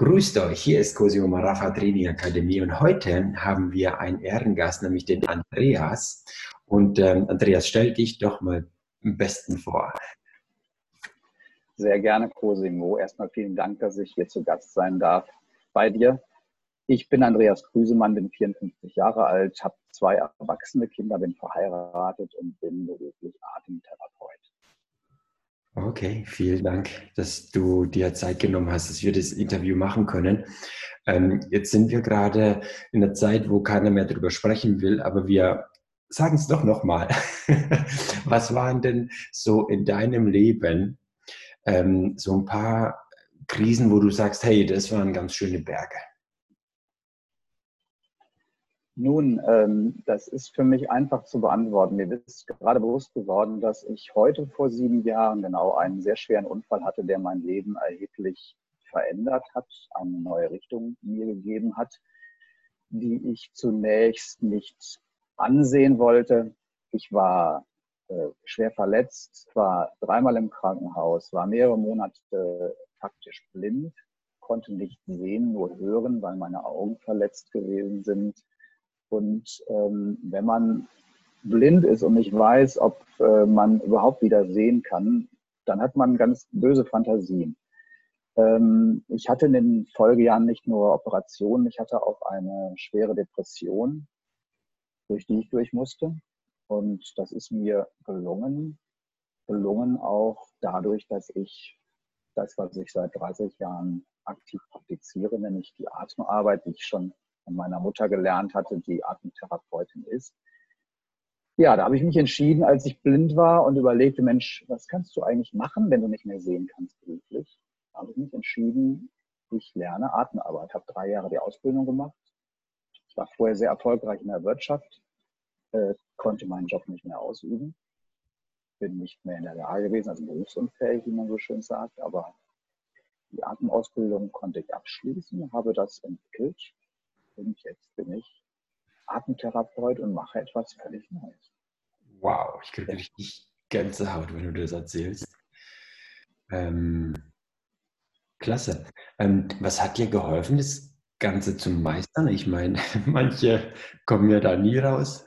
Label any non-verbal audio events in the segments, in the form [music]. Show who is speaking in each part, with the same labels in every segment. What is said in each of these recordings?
Speaker 1: Grüßt euch, hier ist Cosimo Marafa Training Akademie und heute haben wir einen Ehrengast, nämlich den Andreas. Und ähm, Andreas, stell dich doch mal am besten vor.
Speaker 2: Sehr gerne, Cosimo. Erstmal vielen Dank, dass ich hier zu Gast sein darf bei dir. Ich bin Andreas Krüsemann, bin 54 Jahre alt, habe zwei erwachsene Kinder, bin verheiratet und bin beruflich Atemtherapeut.
Speaker 1: Okay, vielen Dank, dass du dir Zeit genommen hast, dass wir das Interview machen können. Ähm, jetzt sind wir gerade in einer Zeit, wo keiner mehr darüber sprechen will, aber wir sagen es doch nochmal. [laughs] Was waren denn so in deinem Leben ähm, so ein paar Krisen, wo du sagst, hey, das waren ganz schöne Berge?
Speaker 2: Nun, ähm, das ist für mich einfach zu beantworten. Mir ist gerade bewusst geworden, dass ich heute vor sieben Jahren genau einen sehr schweren Unfall hatte, der mein Leben erheblich verändert hat, eine neue Richtung mir gegeben hat, die ich zunächst nicht ansehen wollte. Ich war äh, schwer verletzt, war dreimal im Krankenhaus, war mehrere Monate faktisch blind, konnte nicht sehen, nur hören, weil meine Augen verletzt gewesen sind und ähm, wenn man blind ist und nicht weiß, ob äh, man überhaupt wieder sehen kann, dann hat man ganz böse Fantasien. Ähm, ich hatte in den Folgejahren nicht nur Operationen, ich hatte auch eine schwere Depression, durch die ich durch musste. Und das ist mir gelungen. Gelungen auch dadurch, dass ich das, was ich seit 30 Jahren aktiv praktiziere, nämlich die Atemarbeit, die ich schon von meiner Mutter gelernt hatte, die Atemtherapeutin ist. Ja, da habe ich mich entschieden, als ich blind war und überlegte, Mensch, was kannst du eigentlich machen, wenn du nicht mehr sehen kannst beruflich? Da habe ich mich entschieden, ich lerne Atemarbeit. Ich habe drei Jahre die Ausbildung gemacht. Ich war vorher sehr erfolgreich in der Wirtschaft, äh, konnte meinen Job nicht mehr ausüben, bin nicht mehr in der Lage gewesen, also berufsunfähig, wie man so schön sagt, aber die Atemausbildung konnte ich abschließen, habe das entwickelt und jetzt bin ich Atemtherapeut und mache etwas völlig Neues.
Speaker 1: Wow, ich kriege richtig Gänsehaut, wenn du das erzählst. Ähm, klasse. Ähm, was hat dir geholfen, das Ganze zu meistern? Ich meine, [laughs] manche kommen ja da nie raus.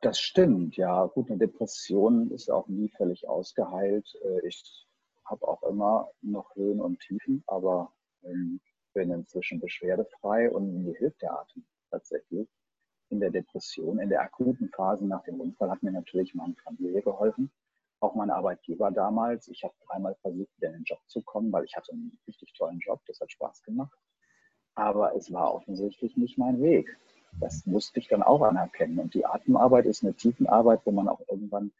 Speaker 2: Das stimmt, ja. Gut, eine Depression ist auch nie völlig ausgeheilt. Äh, ich habe auch immer noch Höhen und Tiefen, aber ähm, bin inzwischen beschwerdefrei und mir hilft der Atem tatsächlich. In der Depression, in der akuten Phase nach dem Unfall hat mir natürlich meine Familie geholfen. Auch mein Arbeitgeber damals. Ich habe dreimal versucht, wieder in den Job zu kommen, weil ich hatte einen richtig tollen Job. Das hat Spaß gemacht. Aber es war offensichtlich nicht mein Weg. Das musste ich dann auch anerkennen. Und die Atemarbeit ist eine Tiefenarbeit, wo man auch irgendwann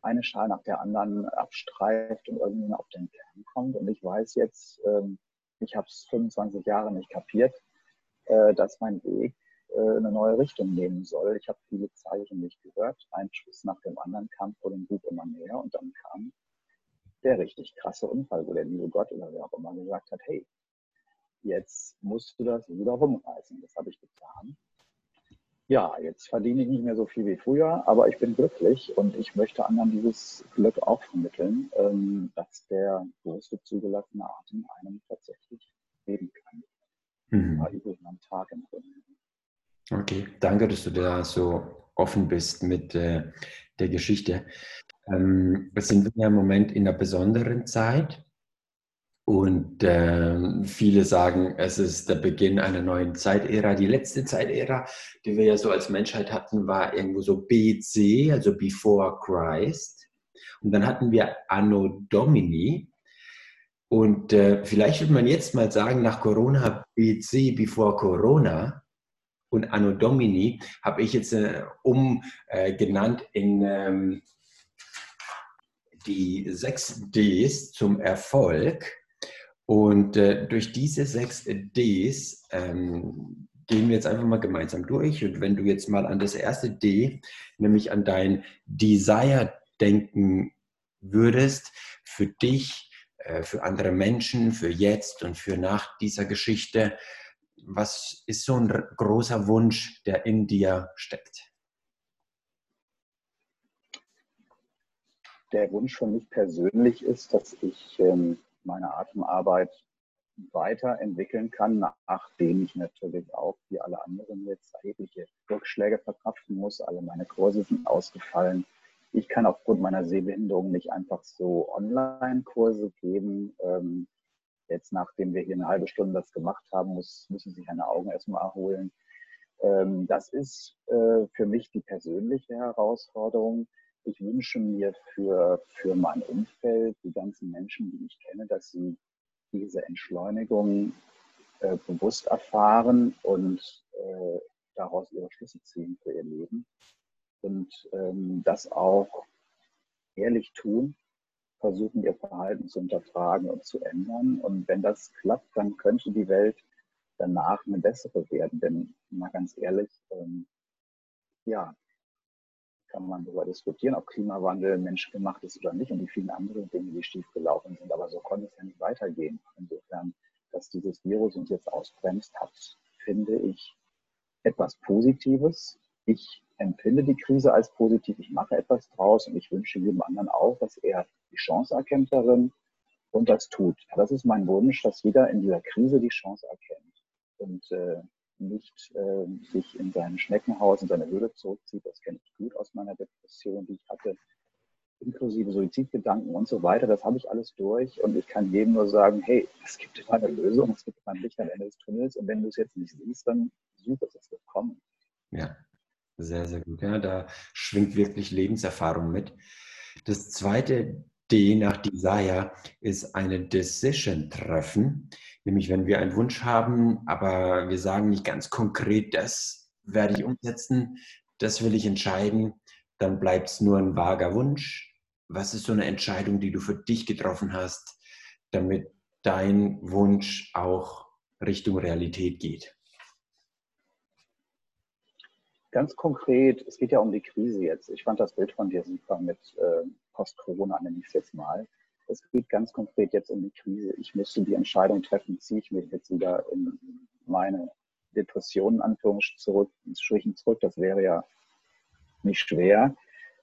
Speaker 2: eine Schale nach der anderen abstreift und irgendwann auf den Kern kommt. Und ich weiß jetzt, ähm, ich habe es 25 Jahre nicht kapiert, äh, dass mein Weg äh, eine neue Richtung nehmen soll. Ich habe viele Zeichen nicht gehört. Ein Schuss nach dem anderen kam vor dem Buch immer näher und dann kam der richtig krasse Unfall, wo der liebe Gott oder wer auch immer gesagt hat, hey, jetzt musst du das wieder rumreißen. Das habe ich getan ja, jetzt verdiene ich nicht mehr so viel wie früher, aber ich bin glücklich und ich möchte anderen dieses Glück auch vermitteln, ähm, dass der größte zugelassene Atem einem tatsächlich geben kann. Mhm. Am Tag im Grunde.
Speaker 1: Okay, danke, dass du da so offen bist mit äh, der Geschichte. Ähm, wir sind ja im Moment in einer besonderen Zeit. Und äh, viele sagen, es ist der Beginn einer neuen Zeitära. Die letzte Zeitära, die wir ja so als Menschheit hatten, war irgendwo so BC, also Before Christ. Und dann hatten wir Anno Domini. Und äh, vielleicht würde man jetzt mal sagen, nach Corona BC, Before Corona. Und Anno Domini habe ich jetzt äh, umgenannt äh, in ähm, die sechs Ds zum Erfolg. Und äh, durch diese sechs Ds ähm, gehen wir jetzt einfach mal gemeinsam durch. Und wenn du jetzt mal an das erste D, nämlich an dein Desire denken würdest, für dich, äh, für andere Menschen, für jetzt und für nach dieser Geschichte, was ist so ein großer Wunsch, der in dir steckt?
Speaker 2: Der Wunsch für mich persönlich ist, dass ich ähm, meine Atemarbeit weiterentwickeln kann, nachdem ich natürlich auch wie alle anderen jetzt erhebliche Rückschläge verkraften muss. Alle meine Kurse sind ausgefallen. Ich kann aufgrund meiner Sehbehinderung nicht einfach so Online-Kurse geben. Ähm, jetzt, nachdem wir hier eine halbe Stunde das gemacht haben, muss, müssen sich meine Augen erstmal erholen. Ähm, das ist äh, für mich die persönliche Herausforderung. Ich wünsche mir für, für mein Umfeld, die ganzen Menschen, die ich kenne, dass sie diese Entschleunigung äh, bewusst erfahren und äh, daraus ihre Schlüsse ziehen für ihr Leben und ähm, das auch ehrlich tun, versuchen ihr Verhalten zu hinterfragen und zu ändern. Und wenn das klappt, dann könnte die Welt danach eine bessere werden. Denn mal ganz ehrlich, ähm, ja, kann man darüber diskutieren, ob Klimawandel menschgemacht ist oder nicht und die vielen anderen Dinge, die schiefgelaufen sind. Aber so konnte es ja nicht weitergehen. Insofern, dass dieses Virus uns jetzt ausbremst hat, finde ich etwas Positives. Ich empfinde die Krise als positiv. Ich mache etwas draus und ich wünsche jedem anderen auch, dass er die Chance erkennt darin und das tut. Das ist mein Wunsch, dass jeder in dieser Krise die Chance erkennt und äh, nicht äh, sich in sein Schneckenhaus, in seine Höhle zurückzieht. Das kenne ich gut aus meiner Depression, die ich hatte, inklusive Suizidgedanken und so weiter. Das habe ich alles durch und ich kann jedem nur sagen, hey, es gibt immer eine Lösung, es gibt immer ein Licht am Ende des Tunnels und wenn du es jetzt nicht siehst, dann such es, es wird kommen.
Speaker 1: Ja, sehr, sehr gut. Ja, da schwingt wirklich Lebenserfahrung mit. Das zweite D nach Desire ist eine Decision treffen. Nämlich, wenn wir einen Wunsch haben, aber wir sagen nicht ganz konkret, das werde ich umsetzen, das will ich entscheiden, dann bleibt es nur ein vager Wunsch. Was ist so eine Entscheidung, die du für dich getroffen hast, damit dein Wunsch auch Richtung Realität geht?
Speaker 2: Ganz konkret, es geht ja um die Krise jetzt. Ich fand das Bild von dir super mit äh, Post-Corona, nenne ich es jetzt mal. Es geht ganz konkret jetzt um die Krise. Ich müsste die Entscheidung treffen, ziehe ich mich jetzt wieder in meine Depressionen, Anführungsstrichen, zurück. Das wäre ja nicht schwer.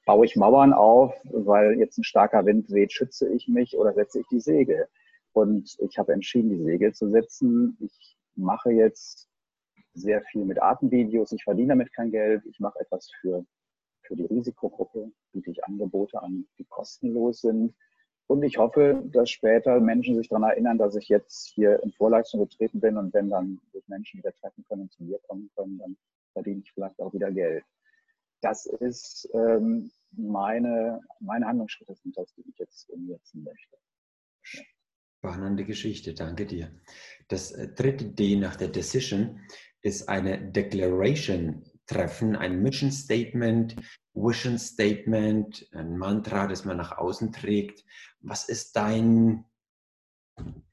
Speaker 2: Baue ich Mauern auf, weil jetzt ein starker Wind weht, schütze ich mich oder setze ich die Segel? Und ich habe entschieden, die Segel zu setzen. Ich mache jetzt sehr viel mit Atemvideos. Ich verdiene damit kein Geld. Ich mache etwas für, für die Risikogruppe, biete ich Angebote an, die kostenlos sind. Und ich hoffe, dass später Menschen sich daran erinnern, dass ich jetzt hier in Vorleistung getreten bin und wenn dann sich Menschen wieder treffen können und zu mir kommen können, dann verdiene ich vielleicht auch wieder Geld. Das ist ähm, meine, meine Handlungsschritte sind das, die ich jetzt umsetzen möchte.
Speaker 1: Spannende Geschichte, danke dir. Das äh, dritte D nach der Decision ist eine Declaration treffen, ein Mission Statement, Vision Statement, ein Mantra, das man nach außen trägt. Was ist dein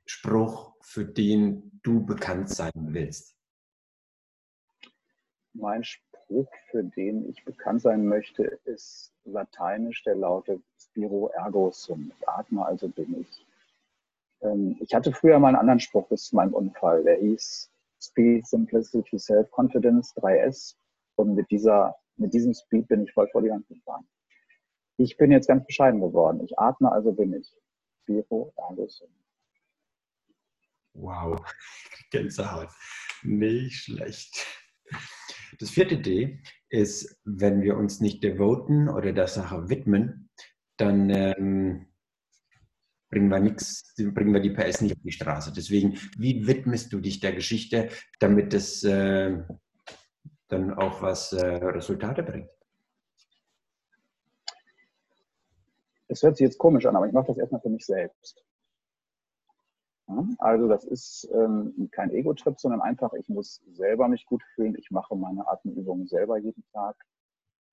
Speaker 1: Spruch, für den du bekannt sein willst?
Speaker 2: Mein Spruch, für den ich bekannt sein möchte, ist lateinisch, der lautet Spiro ergo sum. Ich atme, also bin ich. Ähm, ich hatte früher mal einen anderen Spruch bis meinem Unfall, der hieß Speed, Simplicity, Self-Confidence, 3S. Und mit, dieser, mit diesem Speed bin ich voll vor die Wand gefahren. Ich bin jetzt ganz bescheiden geworden. Ich atme, also bin ich. Spiro, alles.
Speaker 1: Wow, Gänsehaut. Nicht schlecht. Das vierte D ist, wenn wir uns nicht devoten oder der Sache widmen, dann ähm, bringen wir nichts, bringen wir die PS nicht auf die Straße. Deswegen, wie widmest du dich der Geschichte, damit es äh, dann auch was äh, Resultate bringt?
Speaker 2: Es hört sich jetzt komisch an, aber ich mache das erstmal für mich selbst. Also das ist ähm, kein Ego-Trip, sondern einfach, ich muss selber mich gut fühlen. Ich mache meine Atemübungen selber jeden Tag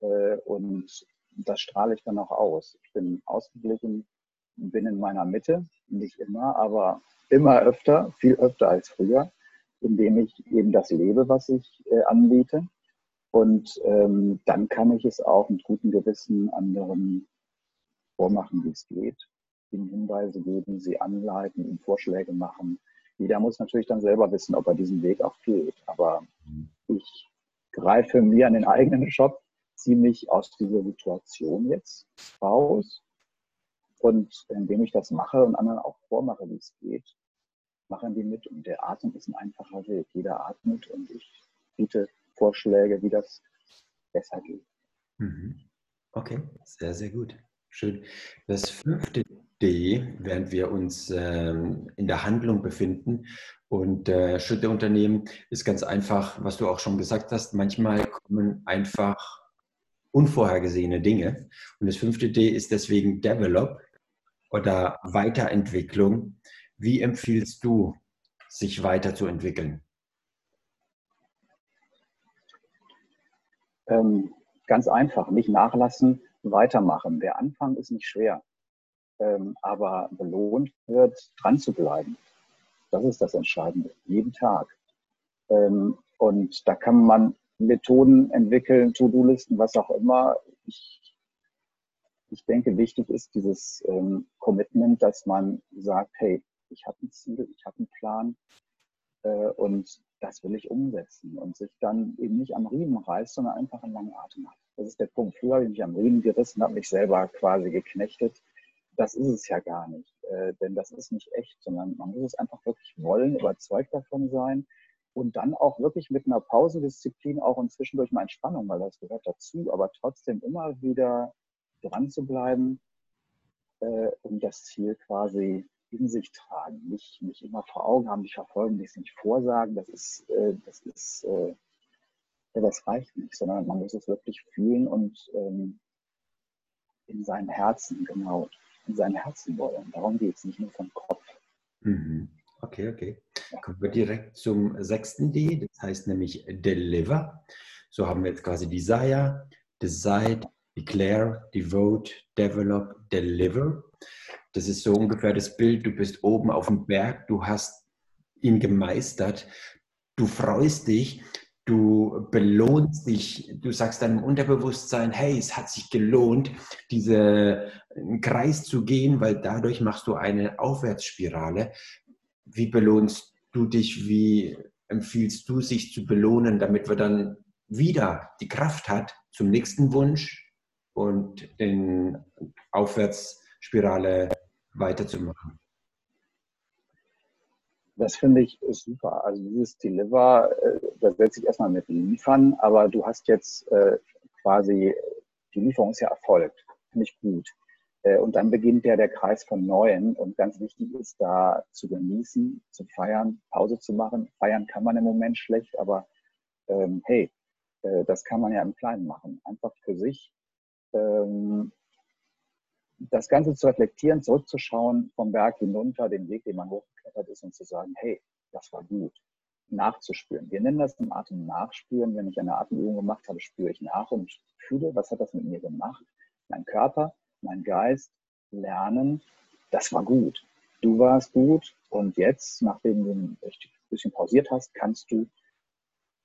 Speaker 2: äh, und das strahle ich dann auch aus. Ich bin ausgeglichen, bin in meiner Mitte, nicht immer, aber immer öfter, viel öfter als früher, indem ich eben das lebe, was ich äh, anbiete. Und ähm, dann kann ich es auch mit gutem Gewissen anderen vormachen, wie es geht, ihnen Hinweise geben, sie anleiten, ihnen Vorschläge machen. Jeder muss natürlich dann selber wissen, ob er diesen Weg auch geht. Aber ich greife mir an den eigenen Shop, ziehe mich aus dieser Situation jetzt raus Und indem ich das mache und anderen auch vormache, wie es geht, machen die mit. Und der Atem ist ein einfacher Weg. Jeder atmet und ich biete Vorschläge, wie das besser geht.
Speaker 1: Mhm. Okay, sehr, sehr gut. Schön. Das fünfte D, während wir uns ähm, in der Handlung befinden und äh, Schritte unternehmen, ist ganz einfach, was du auch schon gesagt hast. Manchmal kommen einfach unvorhergesehene Dinge. Und das fünfte D ist deswegen Develop oder Weiterentwicklung. Wie empfiehlst du, sich weiterzuentwickeln?
Speaker 2: Ähm, ganz einfach, nicht nachlassen, weitermachen. Der Anfang ist nicht schwer, ähm, aber belohnt wird, dran zu bleiben. Das ist das Entscheidende, jeden Tag. Ähm, und da kann man Methoden entwickeln, To-Do-Listen, was auch immer. Ich ich denke, wichtig ist dieses ähm, Commitment, dass man sagt, hey, ich habe ein Ziel, ich habe einen Plan äh, und das will ich umsetzen und sich dann eben nicht am Riemen reißt, sondern einfach einen langen Atem hat. Das ist der Punkt. Früher habe ich mich am Riemen gerissen, habe mich selber quasi geknechtet. Das ist es ja gar nicht, äh, denn das ist nicht echt, sondern man muss es einfach wirklich wollen, überzeugt davon sein und dann auch wirklich mit einer Pausendisziplin auch und zwischendurch mal Entspannung, weil das gehört dazu, aber trotzdem immer wieder dran zu bleiben äh, und das Ziel quasi in sich tragen. Nicht, nicht immer vor Augen haben, nicht verfolgen, nicht, nicht vorsagen. Das ist, äh, das ist, äh, ja, das reicht nicht, sondern man muss es wirklich fühlen und ähm, in seinem Herzen, genau, in seinem Herzen wollen. Darum geht es, nicht nur vom Kopf.
Speaker 1: Mhm. Okay, okay. Ja. Kommen wir direkt zum sechsten D, das heißt nämlich Deliver. So haben wir jetzt quasi Desire, Decide, Declare, Devote, Develop, Deliver. Das ist so ungefähr das Bild, du bist oben auf dem Berg, du hast ihn gemeistert, du freust dich, du belohnst dich, du sagst deinem Unterbewusstsein, hey, es hat sich gelohnt, diesen Kreis zu gehen, weil dadurch machst du eine Aufwärtsspirale. Wie belohnst du dich, wie empfiehlst du sich zu belohnen, damit wir dann wieder die Kraft hat zum nächsten Wunsch, und in Aufwärtsspirale weiterzumachen.
Speaker 2: Das finde ich super. Also dieses Deliver, äh, da setze ich erstmal mit liefern, aber du hast jetzt äh, quasi, die Lieferung ist ja erfolgt. Finde ich gut. Äh, und dann beginnt ja der Kreis von Neuen und ganz wichtig ist da zu genießen, zu feiern, Pause zu machen. Feiern kann man im Moment schlecht, aber ähm, hey, äh, das kann man ja im Kleinen machen. Einfach für sich ähm, das Ganze zu reflektieren, zurückzuschauen, vom Berg hinunter, den Weg, den man hochgeklettert ist und zu sagen, hey, das war gut, nachzuspüren. Wir nennen das im Atem nachspüren. Wenn ich eine Atemübung gemacht habe, spüre ich nach und fühle, was hat das mit mir gemacht. Mein Körper, mein Geist, Lernen, das war gut. Du warst gut und jetzt, nachdem du ein bisschen pausiert hast, kannst du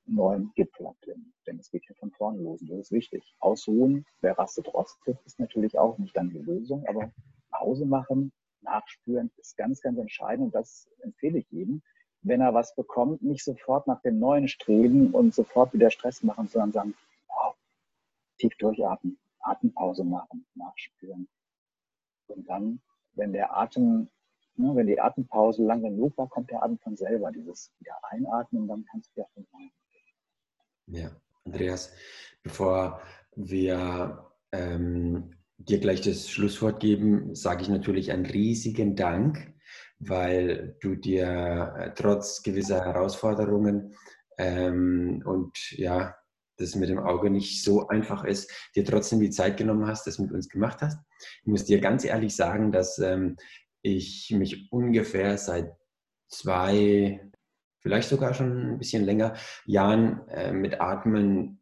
Speaker 2: neuen Gipfel abklimmen. Denn es geht hier von vorne los und das ist wichtig. Ausruhen, wer rastet, rostet, ist natürlich auch nicht dann die Lösung, aber Pause machen, nachspüren ist ganz, ganz entscheidend und das empfehle ich jedem. Wenn er was bekommt, nicht sofort nach dem Neuen streben und sofort wieder Stress machen, sondern sagen, wow, tief durchatmen, Atempause machen, nachspüren. Und dann, wenn der Atem, ne, wenn die Atempause lang genug war, kommt der Atem von selber. Dieses wieder einatmen, dann kannst du wieder von neuem
Speaker 1: ja, Andreas, bevor wir ähm, dir gleich das Schlusswort geben, sage ich natürlich einen riesigen Dank, weil du dir äh, trotz gewisser Herausforderungen ähm, und ja, das mit dem Auge nicht so einfach ist, dir trotzdem die Zeit genommen hast, das mit uns gemacht hast. Ich muss dir ganz ehrlich sagen, dass ähm, ich mich ungefähr seit zwei, vielleicht sogar schon ein bisschen länger Jahren äh, mit Atmen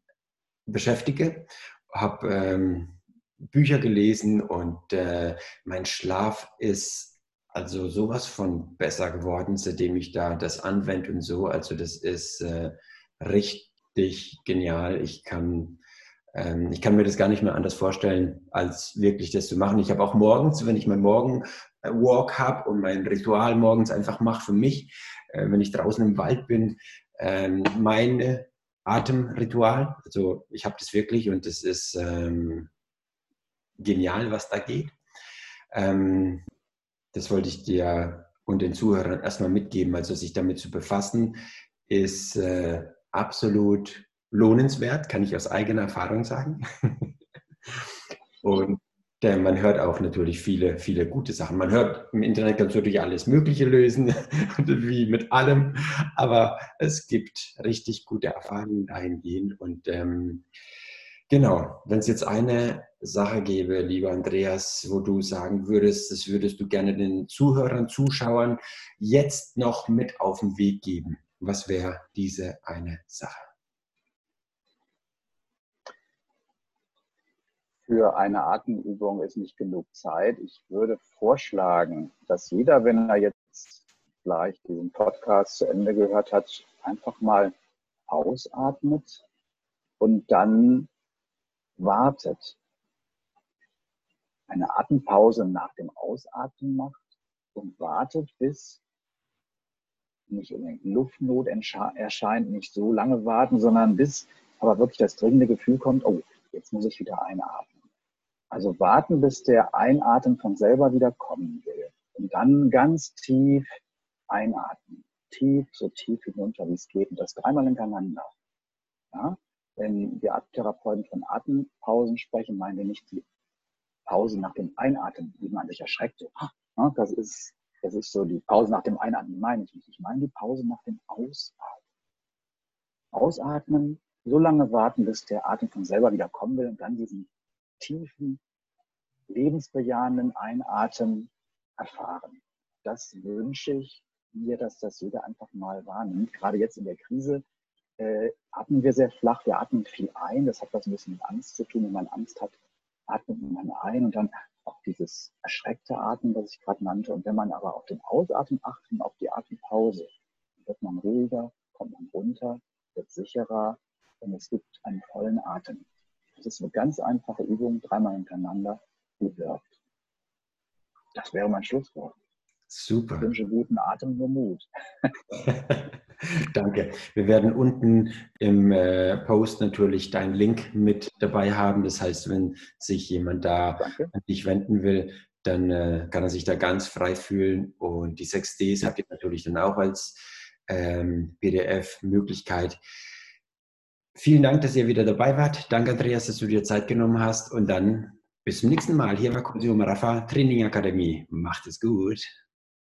Speaker 1: beschäftige, habe ähm, Bücher gelesen und äh, mein Schlaf ist also sowas von besser geworden, seitdem ich da das anwende und so. Also das ist äh, richtig genial. Ich kann, ähm, ich kann mir das gar nicht mehr anders vorstellen, als wirklich das zu machen. Ich habe auch morgens, wenn ich meinen Morgenwalk habe und mein Ritual morgens einfach mache für mich, äh, wenn ich draußen im Wald bin, ähm, mein Atemritual. Also ich habe das wirklich und das ist ähm, genial, was da geht. Ähm, das wollte ich dir und den Zuhörern erstmal mitgeben. Also sich damit zu befassen, ist äh, absolut lohnenswert, kann ich aus eigener Erfahrung sagen. [laughs] und äh, man hört auch natürlich viele, viele gute Sachen. Man hört im Internet kannst du natürlich alles Mögliche lösen, [laughs] wie mit allem, aber es gibt richtig gute Erfahrungen dahingehend. Und ähm, genau, wenn es jetzt eine Sache gäbe, lieber Andreas, wo du sagen würdest, das würdest du gerne den Zuhörern, Zuschauern jetzt noch mit auf den Weg geben, was wäre diese eine Sache?
Speaker 2: Für eine Atemübung ist nicht genug Zeit. Ich würde vorschlagen, dass jeder, wenn er jetzt vielleicht diesen Podcast zu Ende gehört hat, einfach mal ausatmet und dann wartet. Eine Atempause nach dem Ausatmen macht und wartet, bis nicht unbedingt Luftnot erscheint, nicht so lange warten, sondern bis aber wirklich das dringende Gefühl kommt, oh, jetzt muss ich wieder einatmen. Also warten, bis der Einatmen von selber wieder kommen will. Und dann ganz tief einatmen. Tief, so tief hinunter, wie es geht. Und das dreimal hintereinander. Ja? Wenn wir Atemtherapeuten von Atempausen sprechen, meinen wir nicht die Pause nach dem Einatmen, wie man sich erschreckt. Ja, das, ist, das ist so die Pause nach dem Einatmen, meine ich nicht. Ich meine die Pause nach dem Ausatmen. Ausatmen, so lange warten, bis der Atem von selber wieder kommen will und dann diesen tiefen, lebensbejahenden Einatmen erfahren. Das wünsche ich mir, dass das jeder einfach mal wahrnimmt. Gerade jetzt in der Krise äh, atmen wir sehr flach, wir atmen viel ein. Das hat was ein bisschen mit Angst zu tun. Wenn man Angst hat, atmet man ein und dann auch dieses erschreckte Atmen, das ich gerade nannte. Und wenn man aber auf den Ausatmen achtet und auf die Atempause, wird man ruhiger, kommt man runter, wird sicherer und es gibt einen vollen Atem. Das ist eine ganz einfache Übung, dreimal hintereinander, die wirkt. Das wäre mein Schlusswort.
Speaker 1: Super.
Speaker 2: Ich wünsche guten Atem und Mut. [laughs]
Speaker 1: Danke. Wir werden unten im äh, Post natürlich deinen Link mit dabei haben. Das heißt, wenn sich jemand da Danke. an dich wenden will, dann äh, kann er sich da ganz frei fühlen. Und die 6Ds habt ihr natürlich dann auch als ähm, PDF-Möglichkeit. Vielen Dank, dass ihr wieder dabei wart. Danke, Andreas, dass du dir Zeit genommen hast. Und dann bis zum nächsten Mal hier bei Consumer Rafa Training Akademie. Macht es gut.